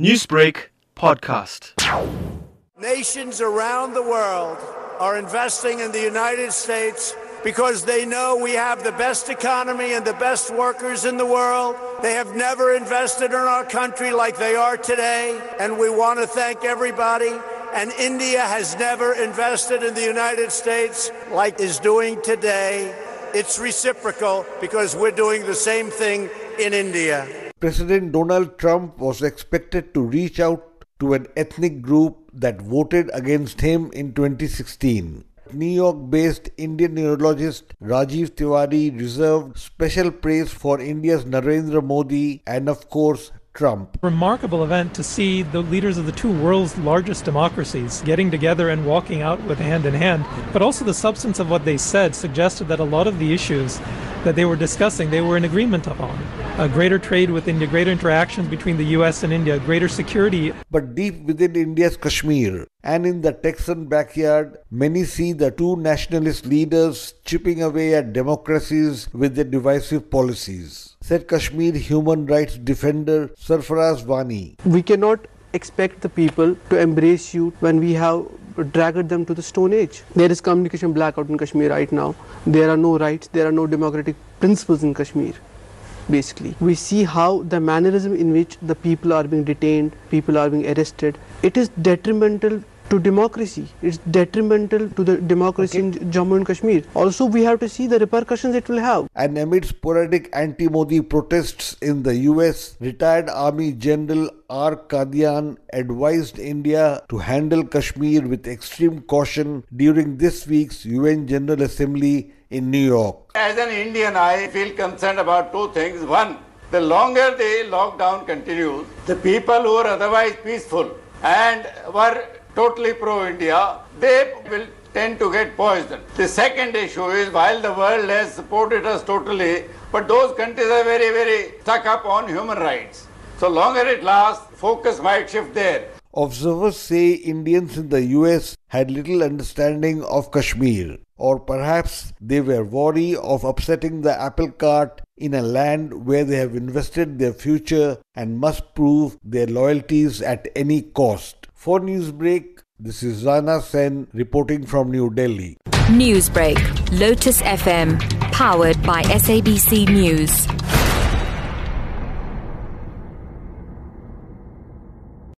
Newsbreak podcast. Nations around the world are investing in the United States because they know we have the best economy and the best workers in the world. They have never invested in our country like they are today, and we want to thank everybody. And India has never invested in the United States like is doing today. It's reciprocal because we're doing the same thing in India. President Donald Trump was expected to reach out to an ethnic group that voted against him in 2016. New York based Indian neurologist Rajiv Tiwari reserved special praise for India's Narendra Modi and, of course, Trump. Remarkable event to see the leaders of the two world's largest democracies getting together and walking out with hand in hand. But also, the substance of what they said suggested that a lot of the issues that they were discussing, they were in agreement upon. A greater trade with India, greater interactions between the US and India, greater security. But deep within India's Kashmir and in the Texan backyard, many see the two nationalist leaders chipping away at democracies with their divisive policies. Said Kashmir human rights defender Sarfaraz Wani. We cannot expect the people to embrace you when we have dragged them to the stone age. There is communication blackout in Kashmir right now. There are no rights, there are no democratic principles in Kashmir. Basically, we see how the mannerism in which the people are being detained, people are being arrested, it is detrimental to democracy. It's detrimental to the democracy okay. in Jammu and Kashmir. Also, we have to see the repercussions it will have. And amid sporadic anti Modi protests in the US, retired Army General R. Kadian advised India to handle Kashmir with extreme caution during this week's UN General Assembly in New York. As an Indian, I feel concerned about two things. One, the longer the lockdown continues, the people who are otherwise peaceful and were totally pro-India, they will tend to get poisoned. The second issue is while the world has supported us totally, but those countries are very, very stuck up on human rights. So longer it lasts, focus might shift there. Observers say Indians in the US had little understanding of Kashmir, or perhaps they were wary of upsetting the apple cart in a land where they have invested their future and must prove their loyalties at any cost. For Newsbreak, this is Rana Senn reporting from New Delhi. Newsbreak, Lotus FM, powered by SABC News.